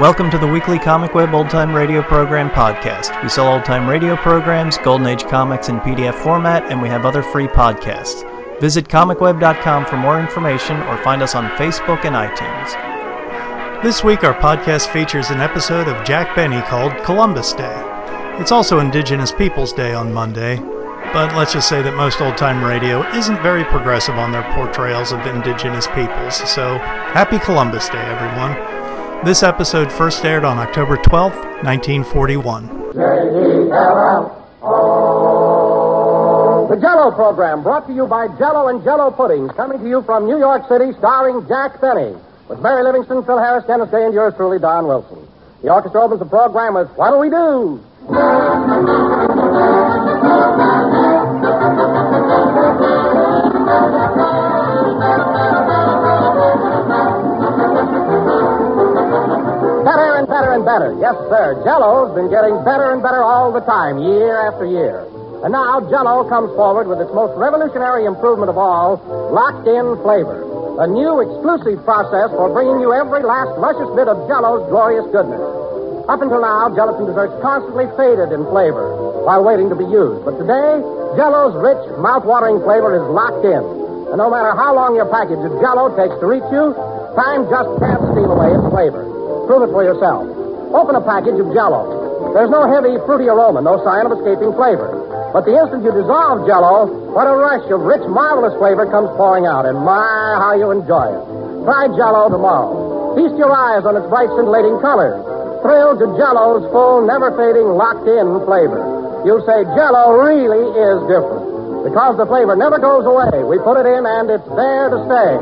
Welcome to the weekly Comic Web Old Time Radio Program podcast. We sell old time radio programs, Golden Age comics in PDF format, and we have other free podcasts. Visit comicweb.com for more information or find us on Facebook and iTunes. This week, our podcast features an episode of Jack Benny called Columbus Day. It's also Indigenous Peoples Day on Monday, but let's just say that most old time radio isn't very progressive on their portrayals of Indigenous peoples, so happy Columbus Day, everyone. This episode first aired on October 12th, 1941. The Jello program brought to you by Jello and Jello Puddings, coming to you from New York City, starring Jack Benny, with Mary Livingstone, Phil Harris, Dennis Day, and yours truly, Don Wilson. The orchestra opens the program with What'll We Do? And better. Yes, sir. Jello's been getting better and better all the time, year after year. And now Jello comes forward with its most revolutionary improvement of all, locked in flavor. A new exclusive process for bringing you every last luscious bit of Jello's glorious goodness. Up until now, gelatin desserts constantly faded in flavor while waiting to be used. But today, Jello's rich, mouth-watering flavor is locked in. And no matter how long your package of Jello takes to reach you, time just can't steal away its flavor. Prove it for yourself. Open a package of Jello. There's no heavy, fruity aroma, no sign of escaping flavor. But the instant you dissolve Jello, what a rush of rich, marvelous flavor comes pouring out, and my, how you enjoy it. Try Jello tomorrow. Feast your eyes on its bright, scintillating colors. Thrill to Jello's full, never-fading, locked-in flavor. You'll say Jello really is different. Because the flavor never goes away. We put it in, and it's there to stay.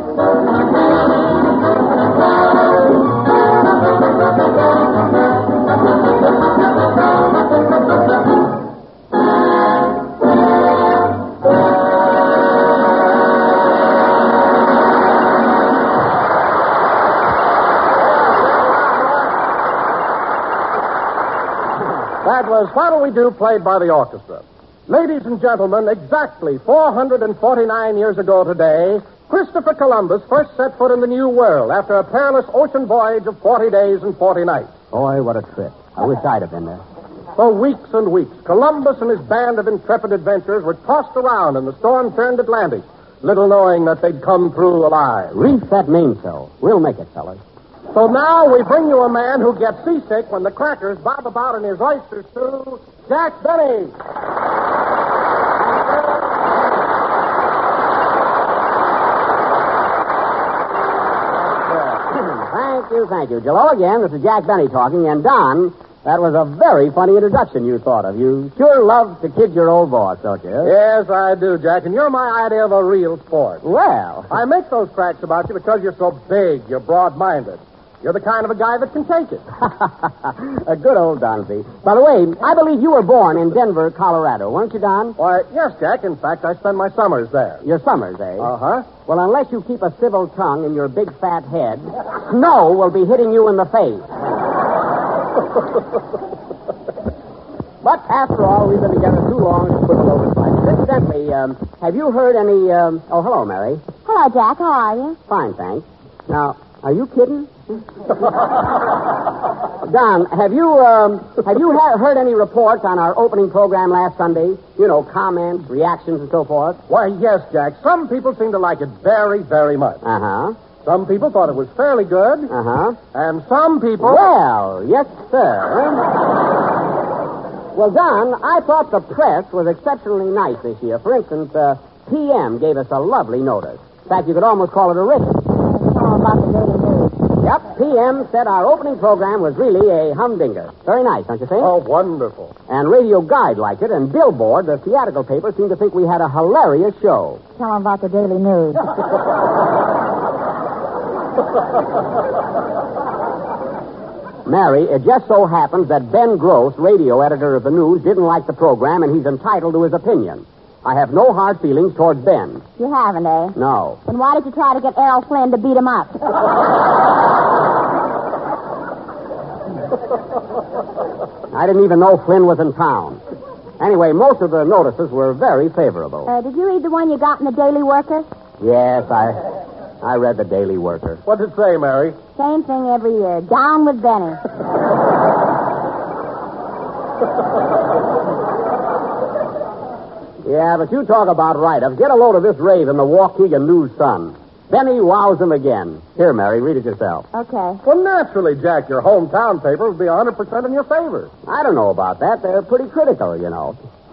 Played by the orchestra. Ladies and gentlemen, exactly 449 years ago today, Christopher Columbus first set foot in the New World after a perilous ocean voyage of 40 days and 40 nights. Boy, what a trip. I wish I'd have been there. For weeks and weeks, Columbus and his band of intrepid adventurers were tossed around in the storm-turned Atlantic, little knowing that they'd come through alive. Reef that mainsail. We'll make it, fellas. So now we bring you a man who gets seasick when the crackers bob about in his oyster stew, Jack Benny. Thank you, thank you. Hello again. This is Jack Benny talking. And Don, that was a very funny introduction you thought of. You sure love to kid your old boss, don't you? Yes, I do, Jack, and you're my idea of a real sport. Well, I make those cracks about you because you're so big, you're broad-minded. You're the kind of a guy that can take it. a good old Donsey. By the way, I believe you were born in Denver, Colorado, weren't you, Don? Why, yes, Jack. In fact, I spend my summers there. Your summers, eh? Uh-huh. Well, unless you keep a civil tongue in your big fat head, snow will be hitting you in the face. but after all, we've been together too long to quibble over fights. Incidentally, um, have you heard any? Um... Oh, hello, Mary. Hello, Jack. How are you? Fine, thanks. Now, are you kidding? Don, have you um, have you ha- heard any reports on our opening program last Sunday? You know, comments, reactions, and so forth. Why, yes, Jack. Some people seem to like it very, very much. Uh huh. Some people thought it was fairly good, Uh huh. and some people. Well, yes, sir. well, Don, I thought the press was exceptionally nice this year. For instance, uh, PM gave us a lovely notice. In fact, you could almost call it a written. Oh, about the Daily News. Yep, PM said our opening program was really a humdinger. Very nice, don't you think? Oh, wonderful. And Radio Guide liked it, and Billboard, the theatrical paper, seemed to think we had a hilarious show. Tell them about the Daily News. Mary, it just so happens that Ben Gross, radio editor of the news, didn't like the program, and he's entitled to his opinion. I have no hard feelings toward Ben. you haven't, eh? No. Then why did you try to get Errol Flynn to beat him up? I didn't even know Flynn was in town. Anyway, most of the notices were very favorable. Uh, did you read the one you got in the Daily Worker? Yes, I I read the Daily Worker. What's it say, Mary? Same thing every year. Down with Benny. Yeah, but you talk about write-ups. Get a load of this rave in the Waukegan News Sun. Benny wows him again. Here, Mary, read it yourself. Okay. Well, naturally, Jack, your hometown paper would be 100% in your favor. I don't know about that. They're pretty critical, you know.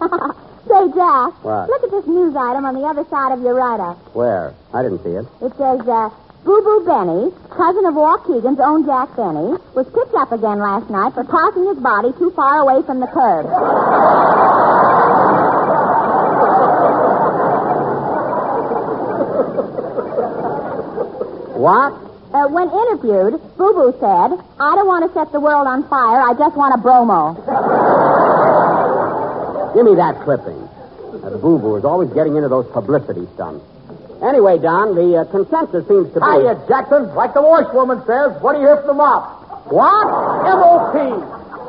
Say, Jack. What? Look at this news item on the other side of your write-up. Where? I didn't see it. It says, uh, Boo Boo Benny, cousin of Waukegan's own Jack Benny, was picked up again last night for tossing his body too far away from the curb. What? Uh, when interviewed, Boo Boo said, I don't want to set the world on fire. I just want a bromo. Give me that clipping. That boo-boo is always getting into those publicity stunts. Anyway, Don, the uh, consensus seems to be... Hiya, Jackson. Like the washwoman says, what do you hear from the mop? What? M.O.P.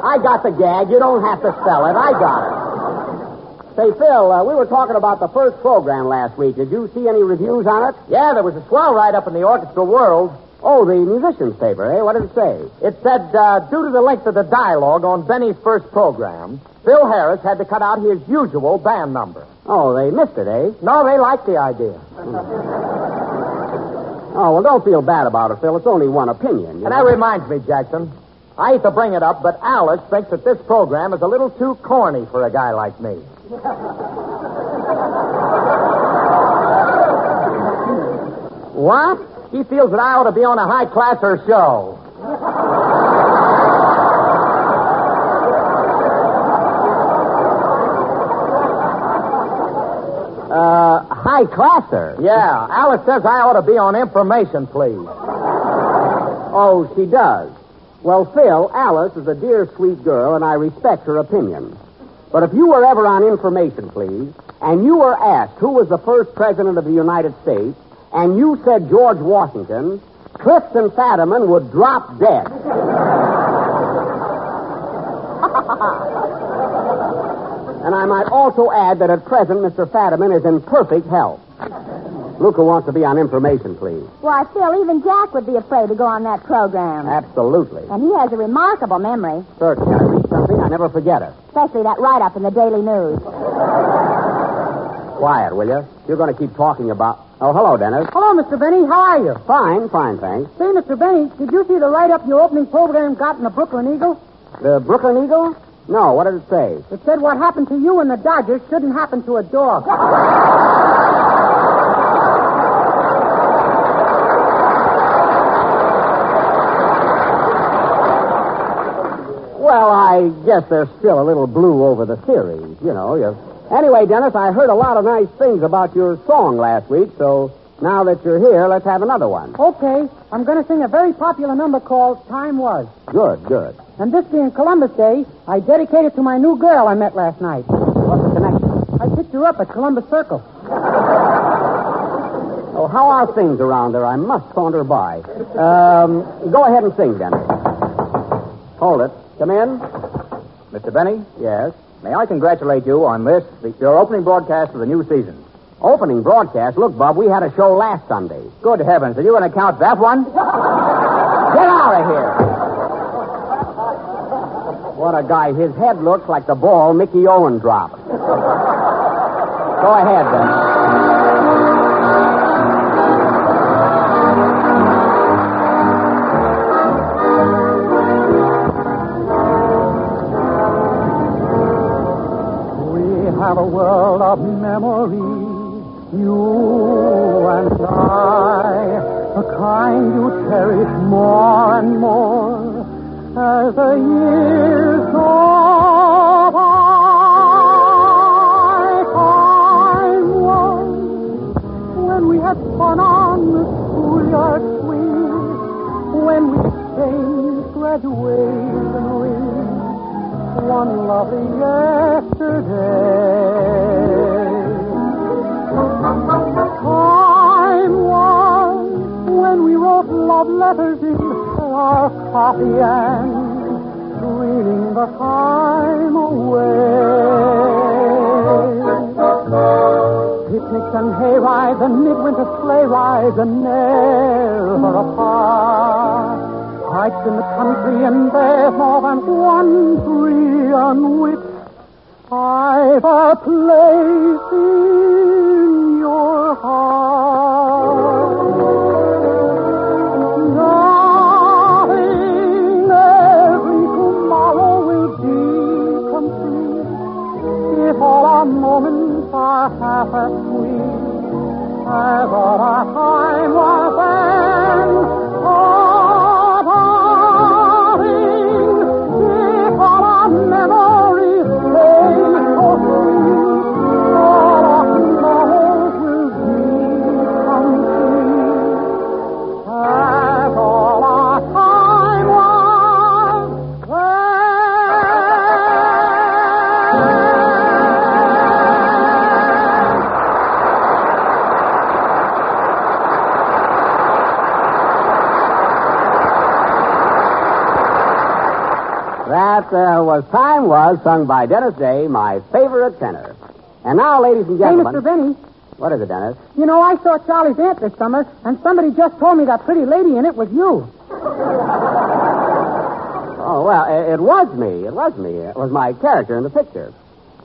I got the gag. You don't have to spell it. I got it. Say, Phil, uh, we were talking about the first program last week. Did you see any reviews on it? Yeah, there was a swell write-up in the Orchestra World. Oh, the musicians' paper, eh? What did it say? It said, uh, due to the length of the dialogue on Benny's first program, Phil Harris had to cut out his usual band number. Oh, they missed it, eh? No, they liked the idea. Oh, well, don't feel bad about it, Phil. It's only one opinion. you And know. that reminds me, Jackson. I hate to bring it up, but Alice thinks that this program is a little too corny for a guy like me. What? He feels that I ought to be on a high classer show. Uh, high classer. Yeah, Alice says I ought to be on information, please. Oh, she does. Well, Phil, Alice is a dear, sweet girl, and I respect her opinion. But if you were ever on information, please, and you were asked who was the first president of the United States, and you said George Washington, Clifton Fadiman would drop dead. and I might also add that at present Mr. Fadiman is in perfect health. Luca wants to be on information, please. Why, Phil, even Jack would be afraid to go on that program. Absolutely. And he has a remarkable memory, Certainly. I read something, I never forget it. especially that write-up in the Daily News. Quiet, will you? You're going to keep talking about. Oh, hello, Dennis. Hello, Mr. Benny. How are you? Fine, fine, thanks. Say, Mr. Benny, did you see the write-up your opening program got in the Brooklyn Eagle? The Brooklyn Eagle? No, what did it say? It said what happened to you and the Dodgers shouldn't happen to a dog. Well, I guess they're still a little blue over the series, you know. You... Anyway, Dennis, I heard a lot of nice things about your song last week, so now that you're here, let's have another one. Okay, I'm going to sing a very popular number called Time Was. Good, good. And this being Columbus Day, I dedicate it to my new girl I met last night. What's the connection? I picked her up at Columbus Circle. Oh, how are things around there? I must saunter by. Um, go ahead and sing, Dennis. Hold it. Come in. Mr. Benny, Yes. may I congratulate you on this, the, your opening broadcast of the new season. Opening broadcast. Look, Bob, we had a show last Sunday. Good heavens, are you going to count that one? Get out of here. What a guy. His head looks like the ball Mickey Owen dropped. Go ahead, then. Have a world of memories, you and I, a kind you cherish more and more as the years go by. Time when we had fun on the schoolyard swing, when we exchanged graduation one lovely yesterday. Time was when we wrote love letters in our coffee and dreaming the time away. Picnics and hay rides and midwinter sleigh rides and never apart. Hikes in the country and there's more than one tree on which I've a place in your heart. Uh, was Time Was, sung by Dennis Day, my favorite tenor. And now, ladies and gentlemen. Hey. Mr. Benny, What is it, Dennis? you know, I saw Charlie's aunt this summer, and somebody just told me that pretty lady in it was you. Oh, well, i- it was me. It was me. It was my character in the picture.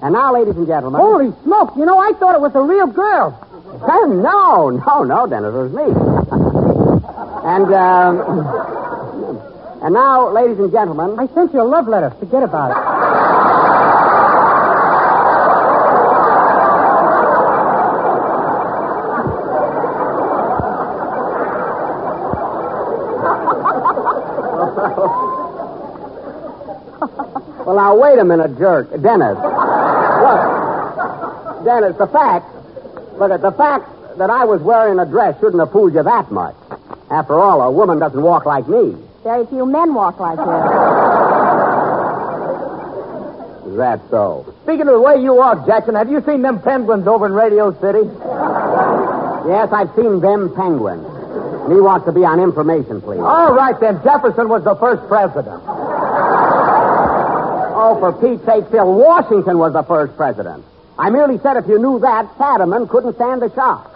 And now, ladies and gentlemen. Holy smoke, you know, I thought it was a real girl. No, no, no, Dennis. It was me. and, um. And now, ladies and gentlemen. I sent you a love letter. Forget about it. Well, now, wait a minute, jerk. Dennis. What? Dennis, the fact. Look at the fact that I was wearing a dress shouldn't have fooled you that much. After all, a woman doesn't walk like me. Very few men walk like you. Is that so? Speaking of the way you walk, Jackson, have you seen them penguins over in Radio City? Yes, I've seen them penguins. Me wants to be on information, please. All right, then. Jefferson was the first president. Oh, for Pete's sake, Phil, Washington was the first president. I merely said if you knew that, Fadiman couldn't stand the shock.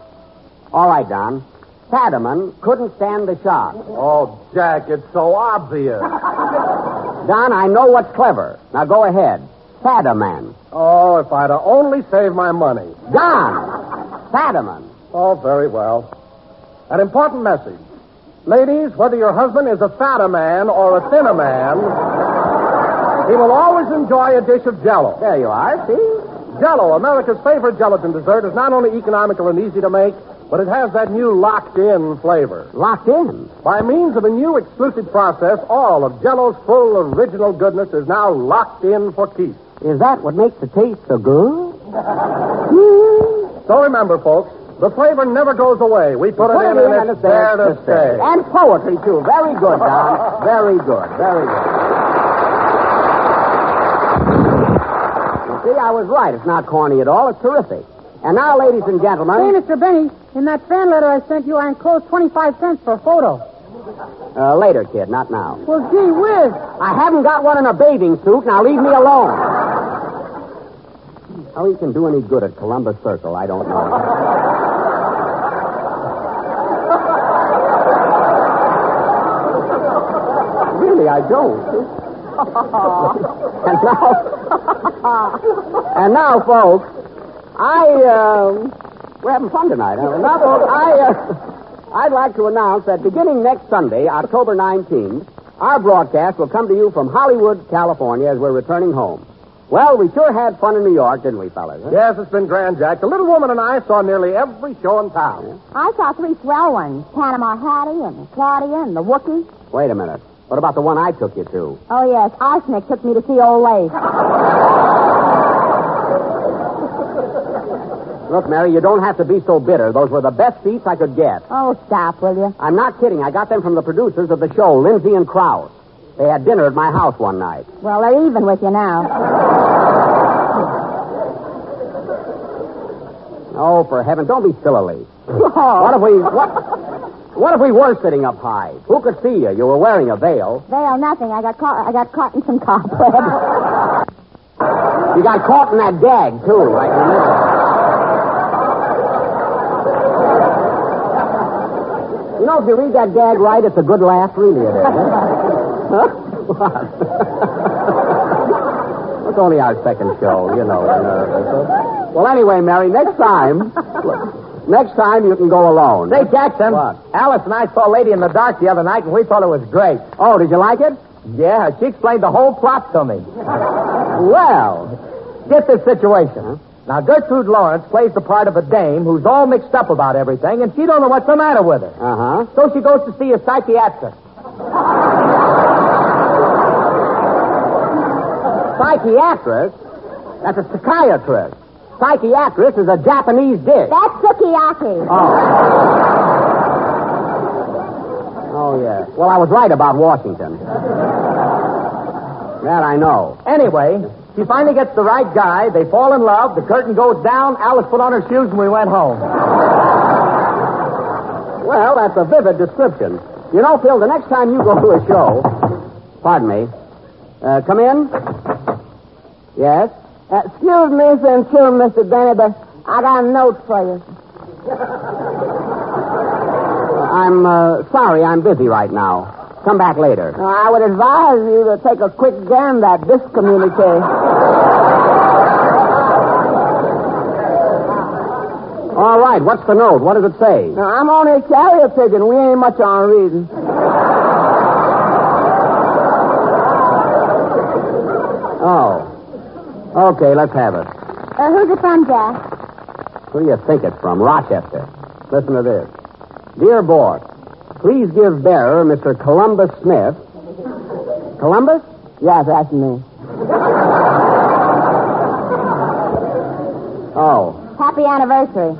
All right, Don. Fadiman couldn't stand the shock. Oh, Jack, it's so obvious. Don, I know what's clever. Now go ahead. Fadiman. Oh, if I'd have only saved my money. Don! Fadiman. Oh, very well. An important message. Ladies, whether your husband is a fatter man or a thinner man, he will always enjoy a dish of jello. There you are, see? Jello, America's favorite gelatin dessert, is not only economical and easy to make, but it has that new locked-in flavor. Locked in. By means of a new exclusive process, all of Jello's full original goodness is now locked in for keeps. Is that what makes the taste so good? So remember, folks, the flavor never goes away. We put, Put it in, and it's there to stay. And poetry, too. Very good, Don. Very good. Very good. You see, I was right. It's not corny at all. It's terrific. And now, ladies and gentlemen. Hey, Mr. Benny, in that fan letter I sent you, I enclosed 25 cents for a photo. uh, later, kid, not now. Well, gee whiz. I haven't got one in a bathing suit. Now leave me alone. How he can do any good at Columbus Circle, I don't know. really, I don't. and now, and now, folks, I um, we're having fun tonight. Huh? Now, folks, I uh, I'd like to announce that beginning next Sunday, October 19th, our broadcast will come to you from Hollywood, California, as we're returning home. Well, we sure had fun in New York, didn't we, fellas? huh? Yes, it's been grand, Jack. The little woman and I saw nearly every show in town. I saw three swell ones. Panama Hattie and Claudia and the Wookey. Wait a minute. What about the one I took you to? Oh, yes. Arsenic took me to see Old Lace. Look, Mary, you don't have to be so bitter. Those were the best seats I could get. Oh, stop, will you? I'm not kidding. I got them from the producers of the show, Lindsay and Crouse. They had dinner at my house one night. Well, they're even with you now. Oh, for heaven, don't be silly. Oh. What if we what what if we were sitting up high? Who could see you? You were wearing a veil. Veil, nothing. I got caught. I got caught in some cobweb. You got caught in that gag too, right in the middle. You know, if you read that gag right, it's a good laugh, really it is. huh? What? it's only our second show, you know. Uh, well, anyway, Mary, next time, next time you can go alone. Say, Jackson. What? Alice and I saw Lady in the Dark the other night, and we thought it was great. Oh, did you like it? Yeah, she explained the whole plot to me. Well, Get this situation. Now, Gertrude Lawrence plays the part of a dame who's all mixed up about everything, and she don't know what's the matter with her. uh huh. So she goes to see a psychiatrist. Psychiatrist? That's a psychiatrist. Psychiatrist is a Japanese dish. That's sukiyaki. Oh. Oh, yeah. Well, I was right about Washington. That I know. Anyway, she finally gets the right guy. They fall in love. The curtain goes down. Alice put on her shoes, and we went home. Well, that's a vivid description. You know, Phil, the next time you go to a show, pardon me, uh, come in. Yes. Uh, excuse me, sincerely, Mr. Benny, but I got a note for you. I'm uh, sorry, I'm busy right now. Come back later. Now, I would advise you to take a quick gander at this communique. All right, what's the note? What does it say? Now, I'm only a carrier pigeon. We ain't much on reading. Oh. Okay, let's have it. Uh, who's it from, Jack? Who do you think it's from? Rochester. Listen to this. Dear boy, please give bearer Mr. Columbus Smith. Columbus? Yes, that's me. Oh. Happy anniversary.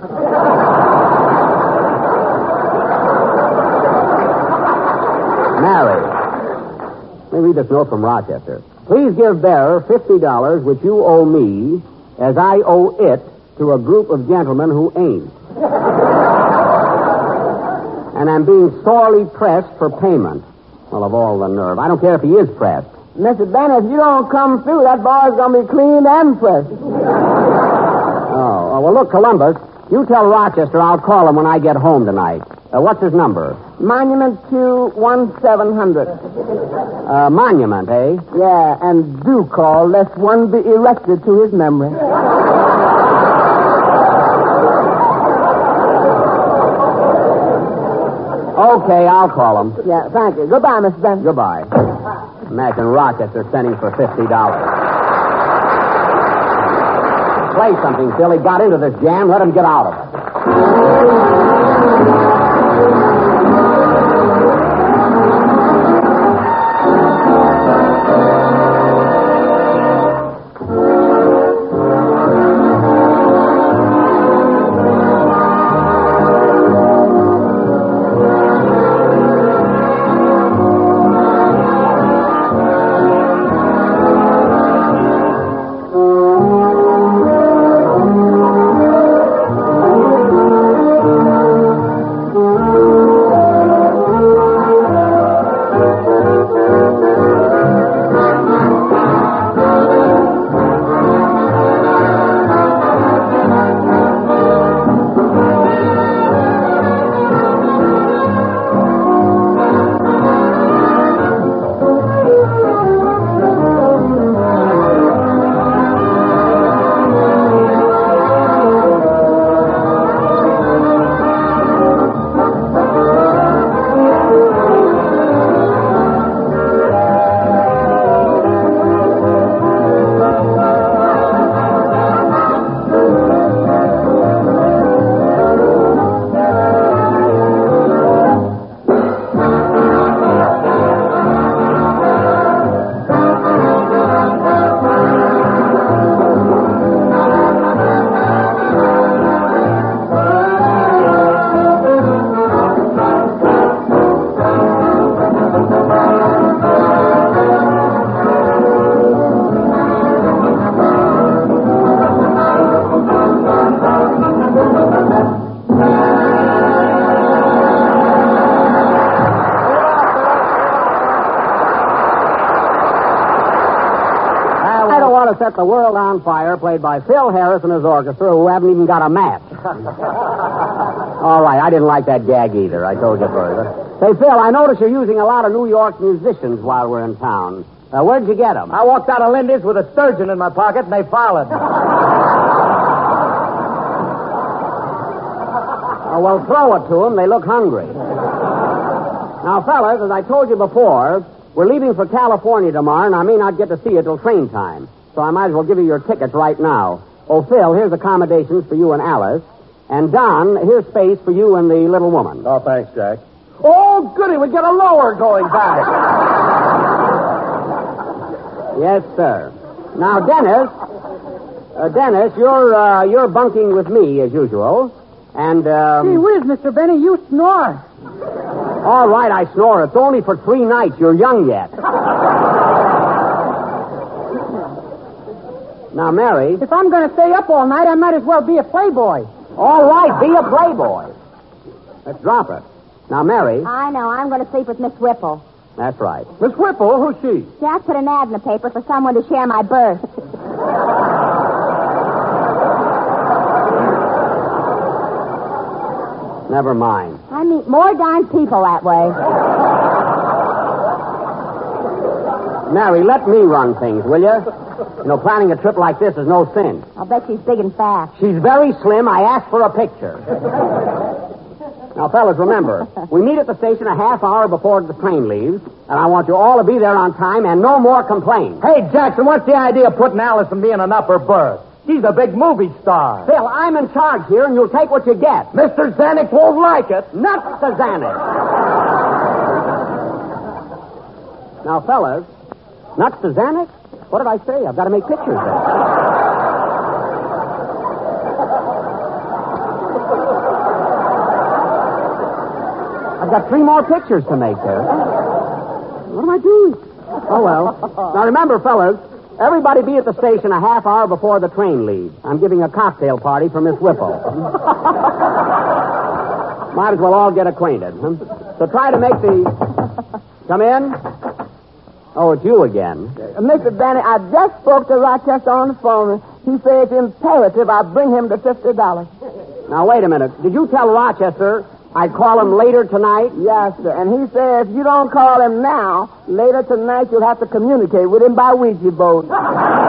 Mary. Let me read this note from Rochester. Please give bearer $50 which you owe me as I owe it to a group of gentlemen who ain't. And I'm being sorely pressed for payment. Well, of all the nerve. I don't care if he is pressed. Mr. Bennett, if you don't come through, that bar's going to be cleaned and fresh. Oh, oh, well, look, Columbus, you tell Rochester I'll call him when I get home tonight. Uh, what's his number? Monument to 1700. Uh, monument, eh? Yeah, and do call lest one be erected to his memory. Okay, I'll call him. Yeah, thank you. Goodbye, Mr. Benny. Goodbye. Imagine are sending for fifty dollars. Play something, Phil. He got into this jam. Let him get out of it. Set the world on fire, played by Phil Harris and his orchestra, who haven't even got a match. All right, I didn't like that gag either. I told you further. Say, Phil, I notice you're using a lot of New York musicians while we're in town. Uh, where'd you get them? I walked out of Lindy's with a sturgeon in my pocket, and they followed. Oh, well, throw it to them. They look hungry. Now, fellas, as I told you before, we're leaving for California tomorrow, and I may not get to see you till train time. So I might as well give you your tickets right now. Oh, Phil, here's accommodations for you and Alice. And Don, here's space for you and the little woman. Oh, thanks, Jack. Oh, goody, we get a lower going back. Yes, sir. Now, Dennis, uh, Dennis, you're uh, you're bunking with me as usual, and um, Gee whiz, Mr. Benny, you snore. all right, I snore. It's only for three nights. You're young yet. Now, Mary, If I'm going to stay up all night, I might as well be a playboy. all right, be a playboy. Let's drop it. Now, Mary, I know. I'm going to sleep with Miss Whipple. that's right. Miss Whipple, who's she? Jack put an ad in the paper for someone to share my berth. Never mind. I meet more darn people that way. Mary, let me run things, will you? You know, planning a trip like this is no sin. I'll bet she's big and fat. She's very slim. I asked for a picture. now, fellas, remember, we meet at the station a half hour before the train leaves, and I want you all to be there on time and no more complaints. Hey, Jackson, what's the idea of putting Alice and me in an upper berth? She's a big movie star. Phil, I'm in charge here, and you'll take what you get. Mr. Zanuck won't like it. Nuts to Zanuck. now, fellas, nuts to Zanuck? What did I say? I've got to make pictures. I've got three more pictures to make there. What am I doing? Oh, well. Now, remember, fellas, everybody be at the station a half hour before the train leaves. I'm giving a cocktail party for Miss Whipple. Might as well all get acquainted. Huh? So try to make the. Come in. Oh, it's you again. Uh, Mr. Benny, I just spoke to Rochester on the phone. He says it's imperative I bring him the $50. Now, wait a minute. Did you tell Rochester I'd call him later tonight? Yes, sir. And he says if you don't call him now, later tonight you'll have to communicate with him by Ouija board.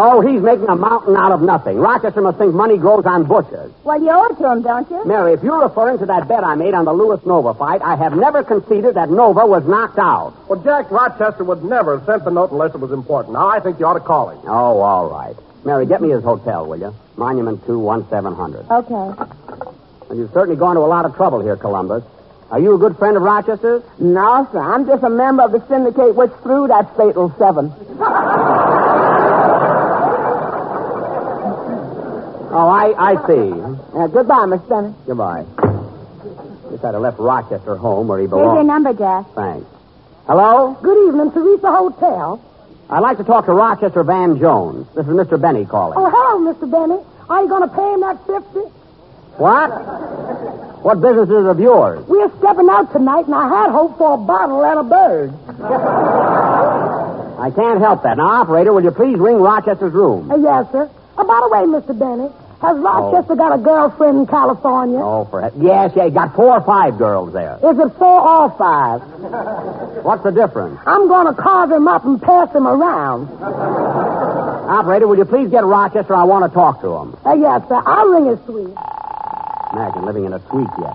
Oh, he's making a mountain out of nothing. Rochester must think money grows on bushes. Well, you owe it to him, don't you? Mary, if you're referring to that bet I made on the Louis Nova fight, I have never conceded that Nova was knocked out. Well, Jack Rochester would never have sent the note unless it was important. Now, I think you ought to call him. Oh, all right. Mary, get me his hotel, will you? Monument 2, 1700. Okay. And you've certainly gone to a lot of trouble here, Columbus. Are you a good friend of Rochester's? No, sir. I'm just a member of the syndicate which threw that fatal seven. Oh, I, I see. Uh, goodbye, Miss Benny. Goodbye. Guess I'd have left Rochester home where he Here's your belongs. number, Jack. Thanks. Hello? Good evening, Theresa Hotel. I'd like to talk to Rochester Van Jones. This is Mr. Benny calling. Oh, hello, Mr. Benny. Are you going to pay him that 50? What? What business is it of yours? We're stepping out tonight, and I had hoped for a bottle and a bird. I can't help that. Now, operator, will you please ring Rochester's room? Uh, yes, sir. Oh, by the way, Mr. Benny, has Rochester got a girlfriend in California? Oh, for he- yes, yeah, he got four or five girls there. Is it four or five? What's the difference? I'm going to carve him up and pass him around. Operator, will you please get Rochester? I want to talk to him. Uh, yes, sir. I'll ring his suite. Imagine living in a suite yet.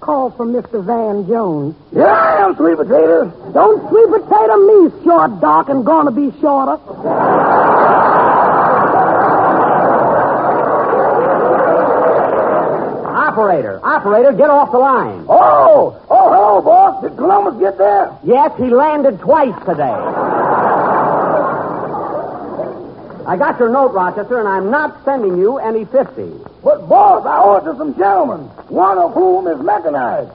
Call from Mr. Van Jones. Here I am, sweet potato. Don't sweet potato me, short, dark, and gonna be shorter. Operator, operator, get off the line. Oh, oh, hello, boss. Did Columbus get there? Yes, he landed twice today. I got your note, Rochester, and I'm not sending you any 50. But, boss, I owe it to some gentlemen, one of whom is mechanized.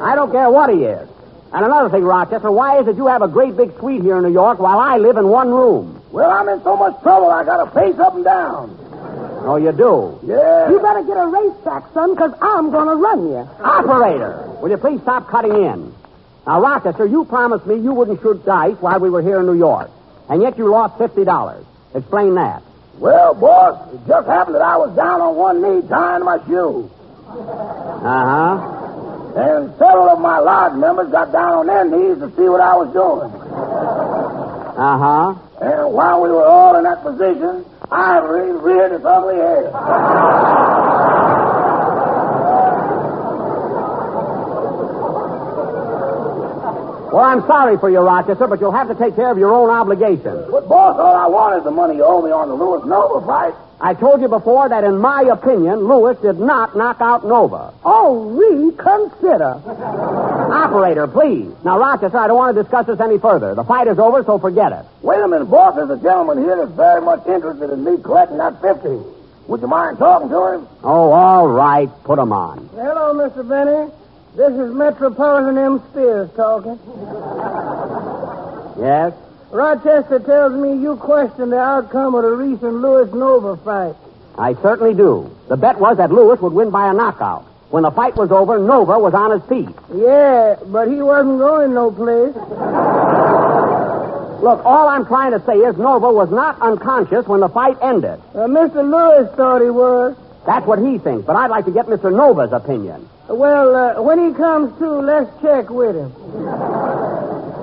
I don't care what he is. And another thing, Rochester, why is it you have a great big suite here in New York while I live in one room? Well, I'm in so much trouble I got to pace up and down. Oh, you do? Yeah. You better get a racetrack, son, because I'm going to run you. Operator, will you please stop cutting in? Now, Rochester, you promised me you wouldn't shoot dice while we were here in New York, and yet you lost $50. Explain that. Well, boss, it just happened that I was down on one knee tying my shoe. Uh huh. And several of my lodge members got down on their knees to see what I was doing. Uh huh. And while we were all in that position, Ivory reared its ugly head. Well, I'm sorry for you, Rochester, but you'll have to take care of your own obligations. But, boss, all I want is the money you owe me on the Louis Nova fight. I told you before that, in my opinion, Louis did not knock out Nova. Oh, reconsider. Operator, please. Now, Rochester, I don't want to discuss this any further. The fight is over, so forget it. Wait a minute, boss. There's a gentleman here that's very much interested in me collecting that 50. Would you mind talking to him? Oh, all right. Put him on. Hello, Mr. Benny. This is Metropolitan M. Spears talking. Yes? Rochester tells me you question the outcome of the recent Louis Nova fight. I certainly do. The bet was that Louis would win by a knockout. When the fight was over, Nova was on his feet. Yeah, but he wasn't going no place. Look, all I'm trying to say is Nova was not unconscious when the fight ended. Uh, Mr. Louis thought he was. That's what he thinks, but I'd like to get Mr. Nova's opinion. Well, uh, when he comes to, let's check with him.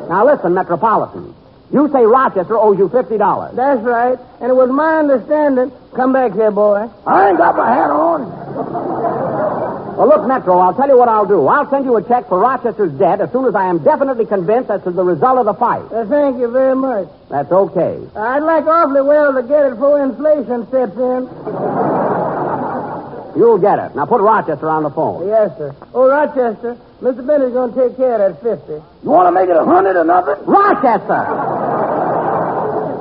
Now listen, Metropolitan. You say Rochester owes you $50. That's right. And it was my understanding. Come back here, boy. I ain't got my hat on. Well, look, Metro, I'll tell you what I'll do. I'll send you a check for Rochester's debt as soon as I am definitely convinced as to the result of the fight. Uh, thank you very much. That's okay. I'd like awfully well to get it before inflation sets in. You'll get it. Now put Rochester on the phone. Yes, sir. Oh, Rochester, Mr. Bennett's going to take care of that 50. You want to make it a hundred or nothing? Rochester!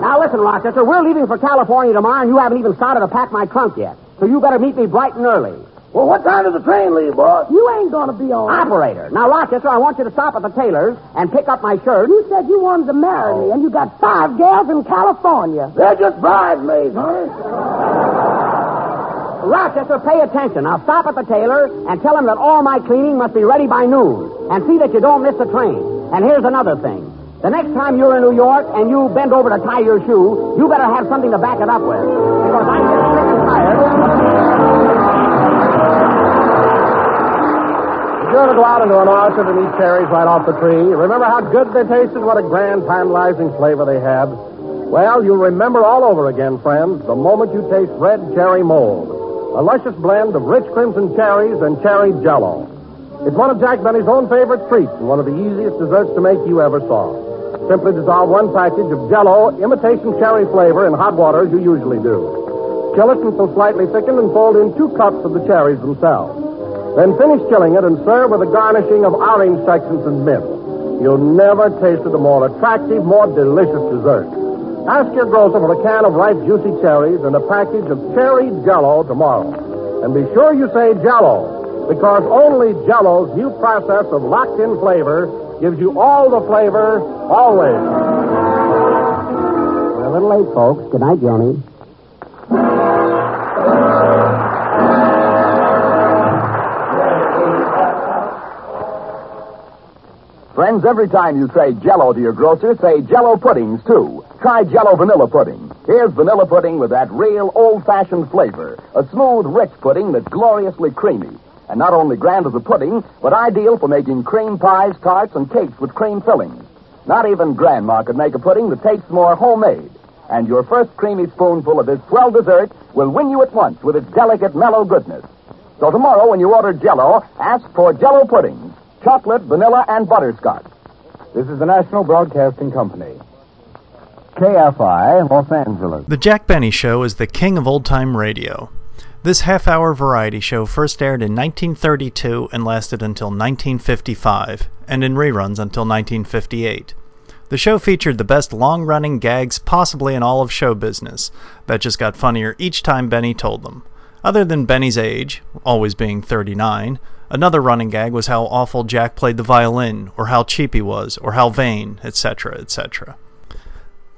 Now listen, Rochester, we're leaving for California tomorrow, and you haven't even started to pack my trunk yet. So you better meet me bright and early. Well, what time does the train leave, boss? You ain't going to be on. Operator. Now, Rochester, I want you to stop at the tailor's and pick up my shirt. You said you wanted to marry me, oh. and you got five gals in California. They're just bridesmaids, honey. Rochester, pay attention. Now stop at the tailor and tell him that all my cleaning must be ready by noon. And see that you don't miss the train. And here's another thing. The next time you're in New York and you bend over to tie your shoe, you better have something to back it up with. Because I'm getting sick and tired. Be sure to go out into an orchard and eat cherries right off the tree. Remember how good they tasted, what a grand, tantalizing flavor they had? Well, you'll remember all over again, friends, the moment you taste red cherry mold. A luscious blend of rich crimson cherries and cherry jello. It's one of Jack Benny's own favorite treats and one of the easiest desserts to make you ever saw. Simply dissolve one package of jello, imitation cherry flavor, in hot water as you usually do. Chill it until slightly thickened and fold in two cups of the cherries themselves. Then finish chilling it and serve with a garnishing of orange sections and mint. You'll never tasted a more attractive, more delicious dessert. Ask your grocer for a can of ripe, juicy cherries and a package of cherry jello tomorrow. And be sure you say jello, because only jello's new process of locked in flavor gives you all the flavor, always. We're a little late, folks. Good night, Joni. Friends, every time you say Jello to your grocer, say Jello puddings too. Try Jello vanilla pudding. Here's vanilla pudding with that real old-fashioned flavor, a smooth, rich pudding that's gloriously creamy, and not only grand as a pudding, but ideal for making cream pies, tarts, and cakes with cream fillings. Not even Grandma could make a pudding that tastes more homemade. And your first creamy spoonful of this swell dessert will win you at once with its delicate, mellow goodness. So tomorrow, when you order Jello, ask for Jello puddings chocolate, vanilla, and butterscotch. This is the National Broadcasting Company. KFI, Los Angeles. The Jack Benny Show is the king of old time radio. This half hour variety show first aired in 1932 and lasted until 1955, and in reruns until 1958. The show featured the best long running gags possibly in all of show business, that just got funnier each time Benny told them. Other than Benny's age, always being 39, another running gag was how awful Jack played the violin, or how cheap he was, or how vain, etc., etc.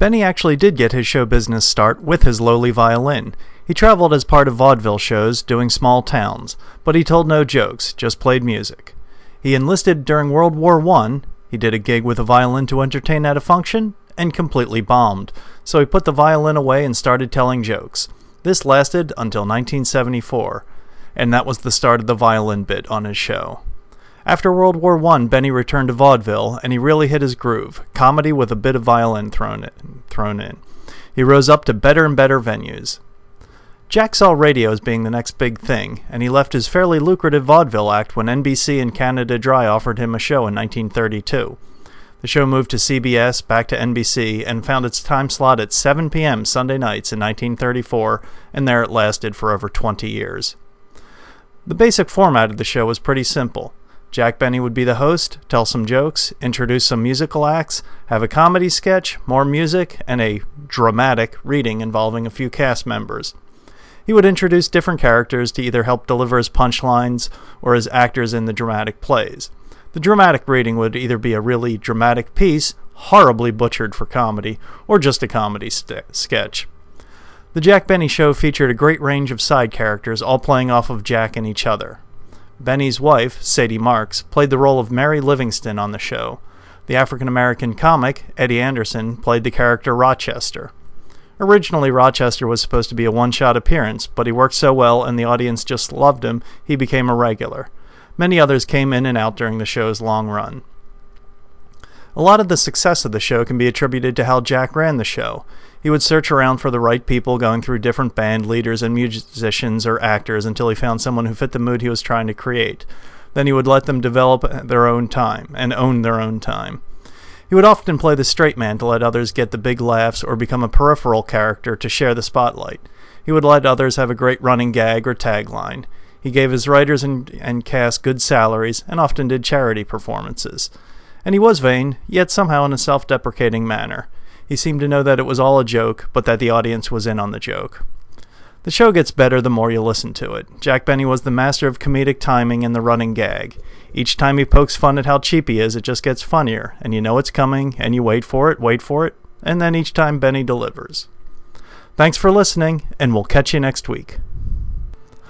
Benny actually did get his show business start with his lowly violin. He traveled as part of vaudeville shows doing small towns, but he told no jokes, just played music. He enlisted during World War I. He did a gig with a violin to entertain at a function and completely bombed, so he put the violin away and started telling jokes. This lasted until 1974, and that was the start of the violin bit on his show. After World War I, Benny returned to vaudeville, and he really hit his groove comedy with a bit of violin thrown in. Thrown in. He rose up to better and better venues. Jack saw radio as being the next big thing, and he left his fairly lucrative vaudeville act when NBC and Canada Dry offered him a show in 1932. The show moved to CBS, back to NBC, and found its time slot at 7 p.m. Sunday nights in 1934, and there it lasted for over 20 years. The basic format of the show was pretty simple. Jack Benny would be the host, tell some jokes, introduce some musical acts, have a comedy sketch, more music, and a dramatic reading involving a few cast members. He would introduce different characters to either help deliver his punchlines or as actors in the dramatic plays. The dramatic reading would either be a really dramatic piece, horribly butchered for comedy, or just a comedy st- sketch. The Jack Benny show featured a great range of side characters, all playing off of Jack and each other. Benny's wife, Sadie Marks, played the role of Mary Livingstone on the show. The African American comic, Eddie Anderson, played the character Rochester. Originally, Rochester was supposed to be a one shot appearance, but he worked so well and the audience just loved him, he became a regular. Many others came in and out during the show's long run. A lot of the success of the show can be attributed to how Jack ran the show. He would search around for the right people, going through different band leaders and musicians or actors until he found someone who fit the mood he was trying to create. Then he would let them develop their own time and own their own time. He would often play the straight man to let others get the big laughs or become a peripheral character to share the spotlight. He would let others have a great running gag or tagline. He gave his writers and, and cast good salaries and often did charity performances. And he was vain, yet somehow in a self deprecating manner. He seemed to know that it was all a joke, but that the audience was in on the joke. The show gets better the more you listen to it. Jack Benny was the master of comedic timing and the running gag. Each time he pokes fun at how cheap he is, it just gets funnier, and you know it's coming, and you wait for it, wait for it, and then each time Benny delivers. Thanks for listening, and we'll catch you next week.